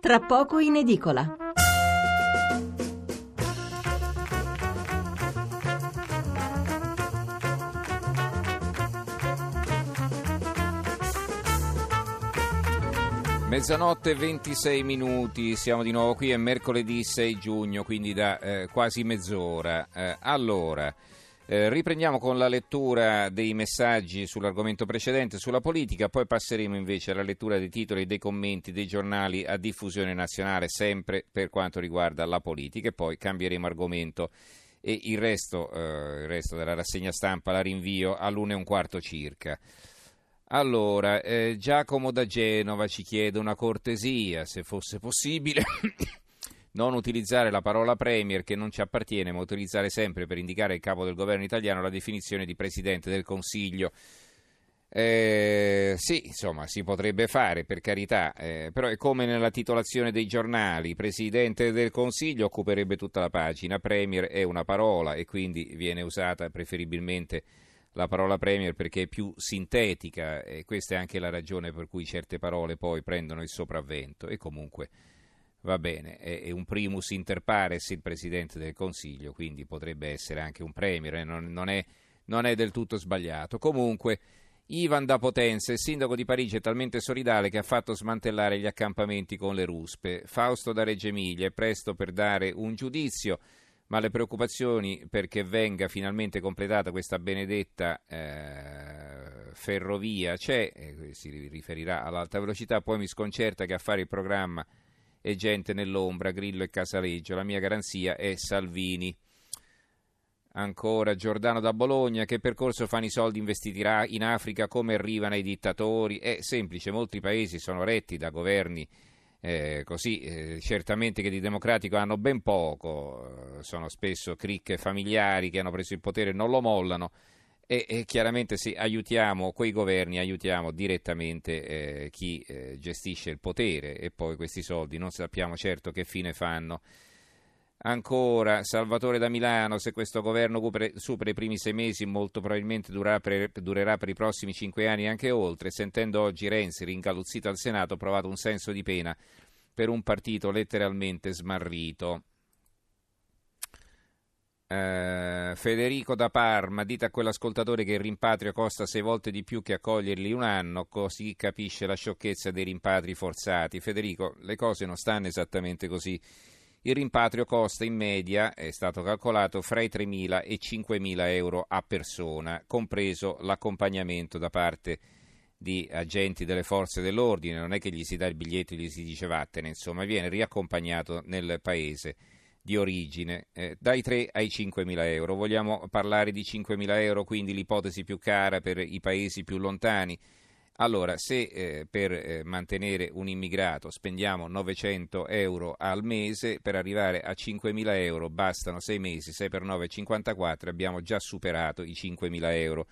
tra poco in edicola. Mezzanotte e 26 minuti, siamo di nuovo qui, è mercoledì 6 giugno, quindi da eh, quasi mezz'ora. Eh, allora, eh, riprendiamo con la lettura dei messaggi sull'argomento precedente, sulla politica, poi passeremo invece alla lettura dei titoli e dei commenti dei giornali a diffusione nazionale, sempre per quanto riguarda la politica, e poi cambieremo argomento e il resto, eh, il resto della rassegna stampa la rinvio all'una e un quarto circa. Allora, eh, Giacomo da Genova ci chiede una cortesia, se fosse possibile, non utilizzare la parola Premier che non ci appartiene, ma utilizzare sempre per indicare il capo del governo italiano la definizione di Presidente del Consiglio. Eh, sì, insomma, si potrebbe fare, per carità, eh, però è come nella titolazione dei giornali, Presidente del Consiglio occuperebbe tutta la pagina, Premier è una parola e quindi viene usata preferibilmente la parola Premier perché è più sintetica e questa è anche la ragione per cui certe parole poi prendono il sopravvento e comunque va bene, è, un primus inter pares il Presidente del Consiglio, quindi potrebbe essere anche un Premier, eh, non, non, è, non è del tutto sbagliato. Comunque Ivan da Potenza, il sindaco di Parigi, è talmente solidale che ha fatto smantellare gli accampamenti con le ruspe. Fausto da Reggio Emilia è presto per dare un giudizio ma le preoccupazioni perché venga finalmente completata questa benedetta eh, ferrovia c'è, eh, si riferirà all'alta velocità, poi mi sconcerta che a fare il programma è gente nell'ombra, Grillo e Casaleggio, la mia garanzia è Salvini. Ancora Giordano da Bologna, che percorso fanno i soldi investiti in Africa, come arrivano i dittatori? È semplice, molti paesi sono retti da governi eh, così eh, certamente che di democratico hanno ben poco, eh, sono spesso cricche familiari che hanno preso il potere e non lo mollano e, e chiaramente se aiutiamo quei governi aiutiamo direttamente eh, chi eh, gestisce il potere e poi questi soldi non sappiamo certo che fine fanno. Ancora, Salvatore da Milano, se questo governo supera i primi sei mesi, molto probabilmente durerà per, durerà per i prossimi cinque anni e anche oltre. Sentendo oggi Renzi ringaluzzito al Senato, ho provato un senso di pena per un partito letteralmente smarrito. Uh, Federico da Parma, dite a quell'ascoltatore che il rimpatrio costa sei volte di più che accoglierli un anno, così capisce la sciocchezza dei rimpatri forzati. Federico, le cose non stanno esattamente così. Il rimpatrio costa in media, è stato calcolato, fra i 3.000 e i 5.000 euro a persona, compreso l'accompagnamento da parte di agenti delle forze dell'ordine. Non è che gli si dà il biglietto e gli si dice vattene, insomma, viene riaccompagnato nel paese di origine, eh, dai 3 ai 5.000 euro. Vogliamo parlare di 5.000 euro, quindi l'ipotesi più cara per i paesi più lontani? Allora, se eh, per eh, mantenere un immigrato spendiamo 900 euro al mese, per arrivare a 5.000 euro bastano 6 mesi, 6 per 9 54, abbiamo già superato i 5.000 euro.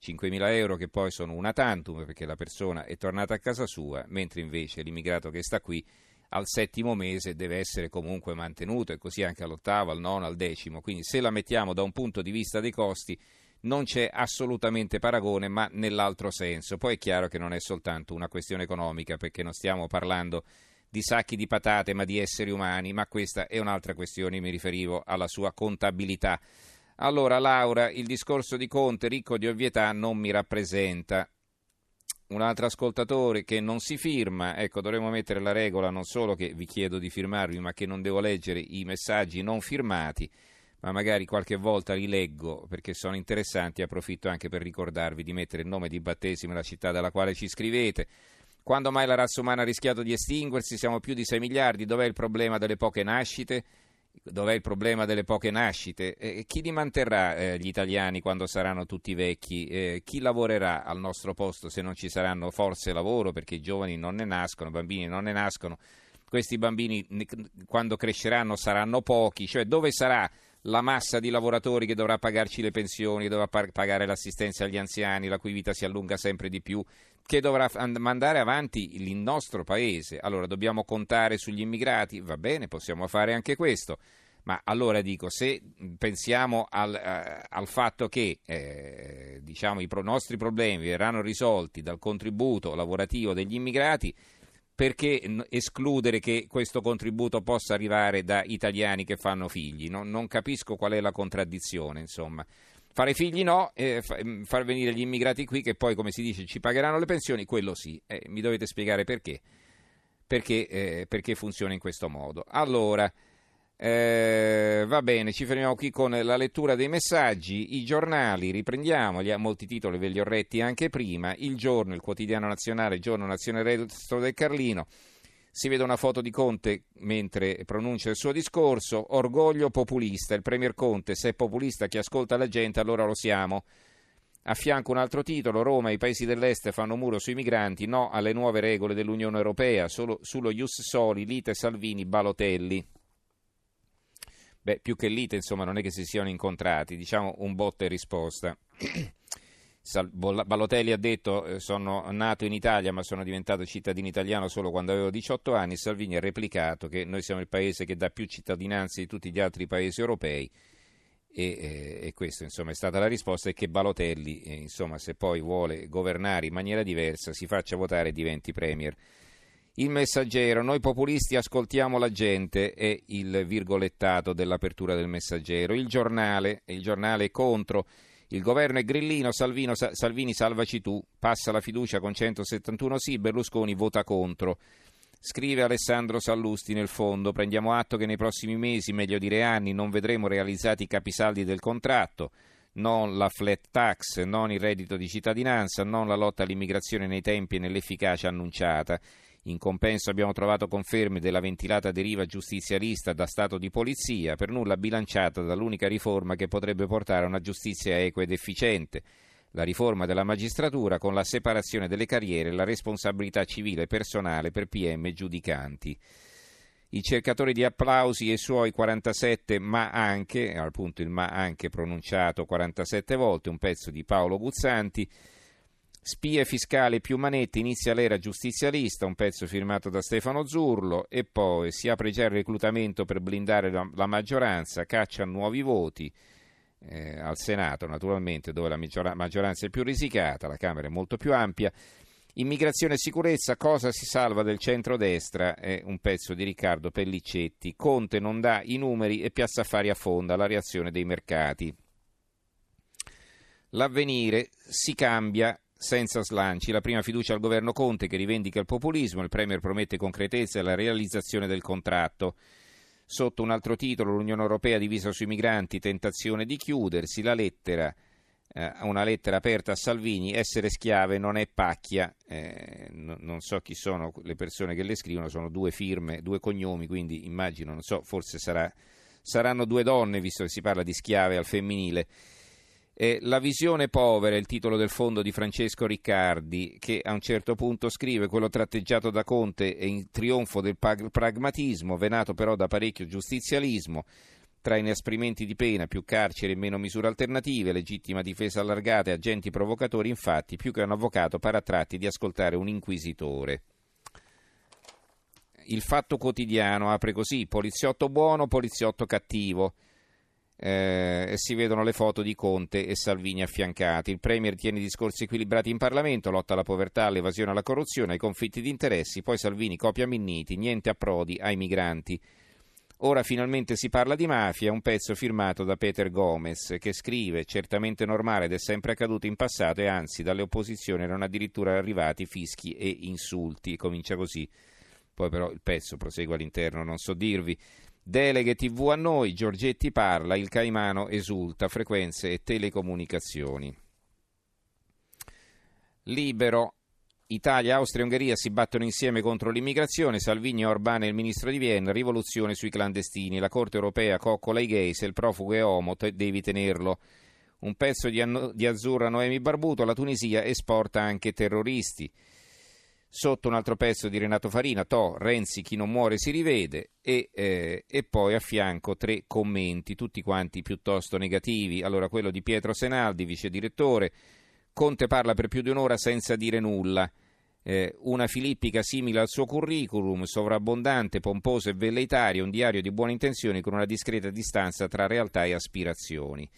5.000 euro che poi sono una tantum perché la persona è tornata a casa sua, mentre invece l'immigrato che sta qui al settimo mese deve essere comunque mantenuto e così anche all'ottavo, al nono, al decimo. Quindi se la mettiamo da un punto di vista dei costi non c'è assolutamente paragone, ma nell'altro senso. Poi è chiaro che non è soltanto una questione economica, perché non stiamo parlando di sacchi di patate, ma di esseri umani, ma questa è un'altra questione, mi riferivo alla sua contabilità. Allora, Laura, il discorso di Conte, ricco di ovvietà, non mi rappresenta. Un altro ascoltatore che non si firma, ecco, dovremmo mettere la regola non solo che vi chiedo di firmarvi, ma che non devo leggere i messaggi non firmati ma magari qualche volta li leggo perché sono interessanti. Approfitto anche per ricordarvi di mettere il nome di battesimo e la città dalla quale ci scrivete. Quando mai la razza umana ha rischiato di estinguersi? Siamo più di 6 miliardi. Dov'è il problema delle poche nascite? Dov'è il problema delle poche nascite? Eh, chi li manterrà eh, gli italiani quando saranno tutti vecchi? Eh, chi lavorerà al nostro posto se non ci saranno forze lavoro? Perché i giovani non ne nascono, i bambini non ne nascono. Questi bambini quando cresceranno saranno pochi. Cioè dove sarà la massa di lavoratori che dovrà pagarci le pensioni, dovrà pagare l'assistenza agli anziani, la cui vita si allunga sempre di più, che dovrà mandare avanti il nostro paese. Allora dobbiamo contare sugli immigrati? Va bene, possiamo fare anche questo. Ma allora dico, se pensiamo al, eh, al fatto che eh, diciamo, i pro- nostri problemi verranno risolti dal contributo lavorativo degli immigrati, perché escludere che questo contributo possa arrivare da italiani che fanno figli? Non, non capisco qual è la contraddizione, insomma. Fare figli no, eh, far venire gli immigrati qui che poi, come si dice, ci pagheranno le pensioni, quello sì. Eh, mi dovete spiegare perché. Perché, eh, perché funziona in questo modo. Allora, eh, va bene, ci fermiamo qui con la lettura dei messaggi. I giornali, riprendiamo, li, molti titoli ve li ho retti anche prima. Il giorno, il quotidiano nazionale, il giorno Nazione Resto del Carlino. Si vede una foto di Conte mentre pronuncia il suo discorso. Orgoglio populista. Il Premier Conte, se è populista chi ascolta la gente, allora lo siamo. A fianco un altro titolo, Roma e i paesi dell'est fanno muro sui migranti, no alle nuove regole dell'Unione Europea, solo sullo Ius Soli, Lite, Salvini, Balotelli. Beh, più che lite, insomma, non è che si siano incontrati, diciamo un botta e risposta. Balotelli ha detto eh, sono nato in Italia ma sono diventato cittadino italiano solo quando avevo 18 anni. Salvini ha replicato che noi siamo il paese che dà più cittadinanza di tutti gli altri paesi europei e, eh, e questa insomma è stata la risposta e che Balotelli eh, insomma se poi vuole governare in maniera diversa si faccia votare e diventi premier. Il messaggero, noi populisti ascoltiamo la gente, è il virgolettato dell'apertura del messaggero. Il giornale, il giornale contro. Il governo è grillino, Salvino, Salvini salvaci tu, passa la fiducia con 171 sì, Berlusconi vota contro. Scrive Alessandro Sallusti nel fondo, prendiamo atto che nei prossimi mesi, meglio dire anni, non vedremo realizzati i capisaldi del contratto, non la flat tax, non il reddito di cittadinanza, non la lotta all'immigrazione nei tempi e nell'efficacia annunciata. In compenso abbiamo trovato conferme della ventilata deriva giustizialista da Stato di polizia, per nulla bilanciata dall'unica riforma che potrebbe portare a una giustizia equa ed efficiente. La riforma della magistratura con la separazione delle carriere e la responsabilità civile personale per PM e giudicanti. I cercatori di applausi e i suoi 47 ma anche, appunto il ma anche pronunciato 47 volte, un pezzo di Paolo Guzzanti, Spie fiscali più manette, inizia l'era giustizialista, un pezzo firmato da Stefano Zurlo e poi si apre già il reclutamento per blindare la, la maggioranza, caccia nuovi voti eh, al Senato naturalmente dove la maggioranza è più risicata, la Camera è molto più ampia. Immigrazione e sicurezza, cosa si salva del centrodestra? È un pezzo di Riccardo Pellicetti. Conte non dà i numeri e Piazza Affari affonda la reazione dei mercati. L'avvenire si cambia senza slanci. La prima fiducia al governo Conte che rivendica il populismo, il Premier promette concretezza e la realizzazione del contratto. Sotto un altro titolo, l'Unione Europea divisa sui migranti, tentazione di chiudersi, la lettera, eh, una lettera aperta a Salvini, essere schiave non è pacchia, eh, no, non so chi sono le persone che le scrivono, sono due firme, due cognomi, quindi immagino, non so, forse sarà, saranno due donne, visto che si parla di schiave al femminile. Eh, la visione povera è il titolo del fondo di Francesco Riccardi, che a un certo punto scrive quello tratteggiato da Conte è in trionfo del pragmatismo, venato però da parecchio giustizialismo, tra inasprimenti di pena, più carcere e meno misure alternative, legittima difesa allargata e agenti provocatori, infatti, più che un avvocato paratratti di ascoltare un inquisitore. Il fatto quotidiano apre così: poliziotto buono, poliziotto cattivo eh, si vedono le foto di Conte e Salvini affiancati. Il Premier tiene discorsi equilibrati in Parlamento, lotta alla povertà, all'evasione, alla corruzione, ai conflitti di interessi, poi Salvini copia Minniti, niente approdi ai migranti. Ora finalmente si parla di mafia, un pezzo firmato da Peter Gomez che scrive certamente normale ed è sempre accaduto in passato e anzi dalle opposizioni erano addirittura arrivati fischi e insulti. Comincia così, poi però il pezzo prosegue all'interno, non so dirvi. Deleghe TV a noi, Giorgetti parla, il Caimano esulta, frequenze e telecomunicazioni. Libero. Italia, Austria e Ungheria si battono insieme contro l'immigrazione, Salvini, Orbán e il ministro di Vienna, rivoluzione sui clandestini, la Corte europea coccola i gay, se il profugo è omo devi tenerlo. Un pezzo di, Anno- di Azzurra Noemi Barbuto, la Tunisia esporta anche terroristi. Sotto un altro pezzo di Renato Farina, To, Renzi, chi non muore si rivede, e, eh, e, poi a fianco tre commenti, tutti quanti piuttosto negativi. Allora, quello di Pietro Senaldi, vice direttore, Conte parla per più di un'ora senza dire nulla. Eh, una filippica simile al suo curriculum, sovrabbondante, pomposo e velleitario, un diario di buone intenzioni con una discreta distanza tra realtà e aspirazioni.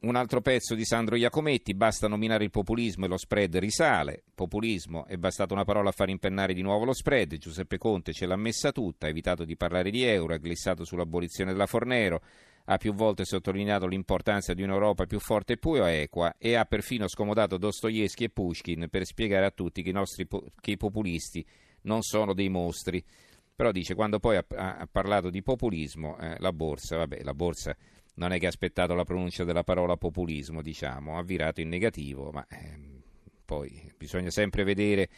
Un altro pezzo di Sandro Iacometti, basta nominare il populismo e lo spread risale. Populismo, è bastata una parola a far impennare di nuovo lo spread. Giuseppe Conte ce l'ha messa tutta, ha evitato di parlare di euro, ha glissato sull'abolizione della Fornero, ha più volte sottolineato l'importanza di un'Europa più forte e più equa e ha perfino scomodato Dostoevsky e Pushkin per spiegare a tutti che i, nostri, che i populisti non sono dei mostri. Però dice, quando poi ha, ha parlato di populismo, eh, la borsa, vabbè, la borsa non è che ha aspettato la pronuncia della parola populismo, diciamo, ha virato in negativo, ma eh, poi bisogna sempre vedere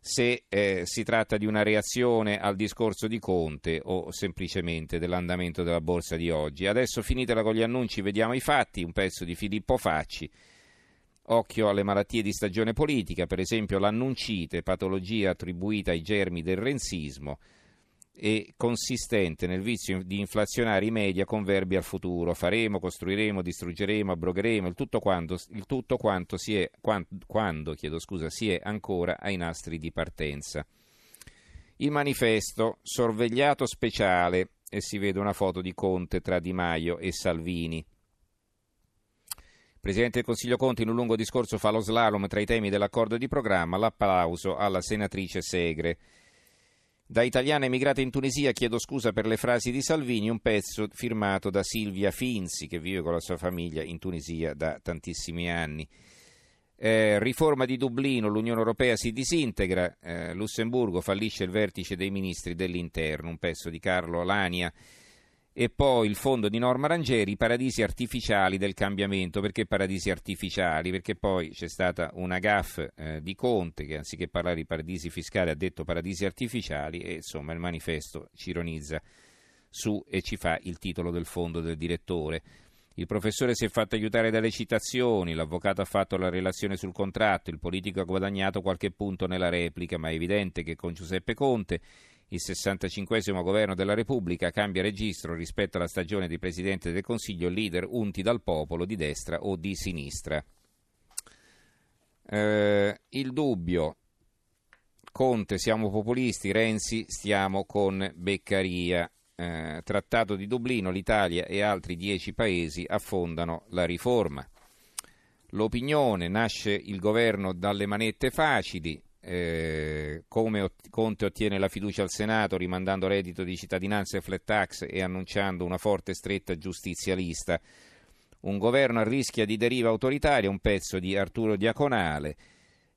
se eh, si tratta di una reazione al discorso di Conte o semplicemente dell'andamento della borsa di oggi. Adesso finitela con gli annunci, vediamo i fatti, un pezzo di Filippo Facci. Occhio alle malattie di stagione politica, per esempio l'annuncite, patologia attribuita ai germi del renzismo e consistente nel vizio di inflazionare i media con verbi al futuro. Faremo, costruiremo, distruggeremo, abrogheremo, il tutto quanto, il tutto quanto si è, quando, quando scusa, si è ancora ai nastri di partenza. Il manifesto, sorvegliato speciale, e si vede una foto di Conte tra Di Maio e Salvini. Presidente del Consiglio Conte in un lungo discorso fa lo slalom tra i temi dell'accordo di programma, l'applauso alla senatrice Segre. Da italiana emigrata in Tunisia chiedo scusa per le frasi di Salvini, un pezzo firmato da Silvia Finzi che vive con la sua famiglia in Tunisia da tantissimi anni. Eh, riforma di Dublino, l'Unione Europea si disintegra, eh, Lussemburgo fallisce il vertice dei ministri dell'interno, un pezzo di Carlo Lania e poi il fondo di Norma Rangeri, i paradisi artificiali del cambiamento. Perché paradisi artificiali? Perché poi c'è stata una gaff eh, di Conte che anziché parlare di paradisi fiscali ha detto paradisi artificiali e insomma il manifesto ci ironizza su e ci fa il titolo del fondo del direttore. Il professore si è fatto aiutare dalle citazioni, l'avvocato ha fatto la relazione sul contratto, il politico ha guadagnato qualche punto nella replica, ma è evidente che con Giuseppe Conte il 65 governo della Repubblica cambia registro rispetto alla stagione di Presidente del Consiglio leader unti dal popolo di destra o di sinistra. Eh, il dubbio. Conte siamo populisti, Renzi stiamo con Beccaria. Eh, trattato di Dublino, l'Italia e altri dieci paesi affondano la riforma. L'opinione nasce il governo dalle manette facili, eh, come Conte ottiene la fiducia al Senato rimandando reddito di cittadinanza e flat tax e annunciando una forte stretta giustizialista. Un governo a rischio di deriva autoritaria, un pezzo di Arturo Diaconale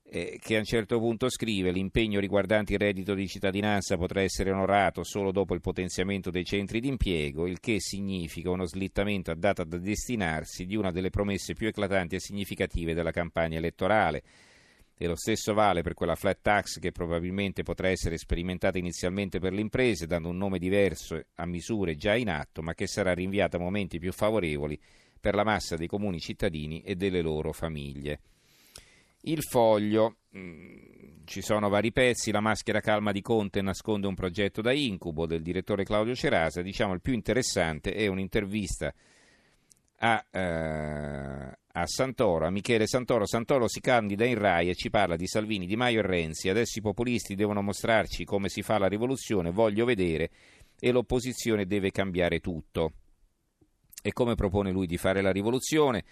eh, che a un certo punto scrive l'impegno riguardante il reddito di cittadinanza potrà essere onorato solo dopo il potenziamento dei centri d'impiego, il che significa uno slittamento a data da destinarsi di una delle promesse più eclatanti e significative della campagna elettorale e lo stesso vale per quella flat tax che probabilmente potrà essere sperimentata inizialmente per le imprese, dando un nome diverso a misure già in atto, ma che sarà rinviata a momenti più favorevoli per la massa dei comuni cittadini e delle loro famiglie. Il foglio, mm, ci sono vari pezzi, la maschera calma di Conte nasconde un progetto da incubo del direttore Claudio Cerasa, diciamo il più interessante è un'intervista a, eh, a Santoro, a Michele Santoro. Santoro si candida in Rai e ci parla di Salvini, Di Maio e Renzi. Adesso i populisti devono mostrarci come si fa la rivoluzione, voglio vedere, e l'opposizione deve cambiare tutto. E come propone lui di fare la rivoluzione?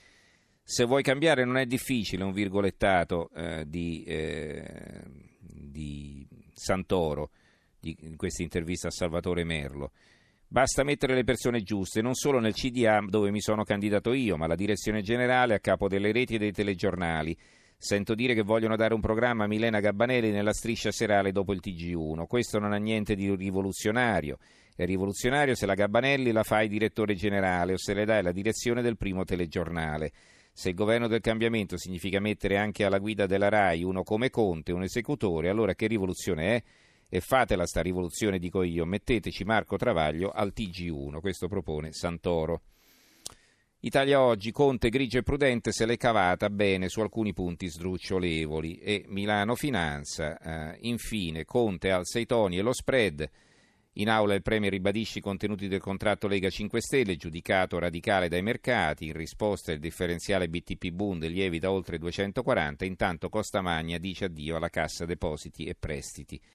Se vuoi cambiare non è difficile, un virgolettato eh, di, eh, di Santoro, di, in questa intervista a Salvatore Merlo. Basta mettere le persone giuste, non solo nel CDA dove mi sono candidato io, ma la direzione generale a capo delle reti e dei telegiornali. Sento dire che vogliono dare un programma a Milena Gabbanelli nella striscia serale dopo il TG1. Questo non ha niente di rivoluzionario. È rivoluzionario se la Gabbanelli la fai direttore generale o se le dai la direzione del primo telegiornale. Se il governo del cambiamento significa mettere anche alla guida della RAI uno come Conte, un esecutore, allora che rivoluzione è? E fatela sta rivoluzione, dico io, metteteci Marco Travaglio al TG1, questo propone Santoro. Italia oggi, Conte grigio e prudente se l'è cavata bene su alcuni punti sdrucciolevoli. E Milano Finanza, eh, infine Conte alza i toni e lo spread, in aula il Premier ribadisce i contenuti del contratto Lega 5 Stelle, giudicato radicale dai mercati, in risposta il differenziale BTP Bund lievita oltre 240, intanto Costa Magna dice addio alla Cassa Depositi e Prestiti.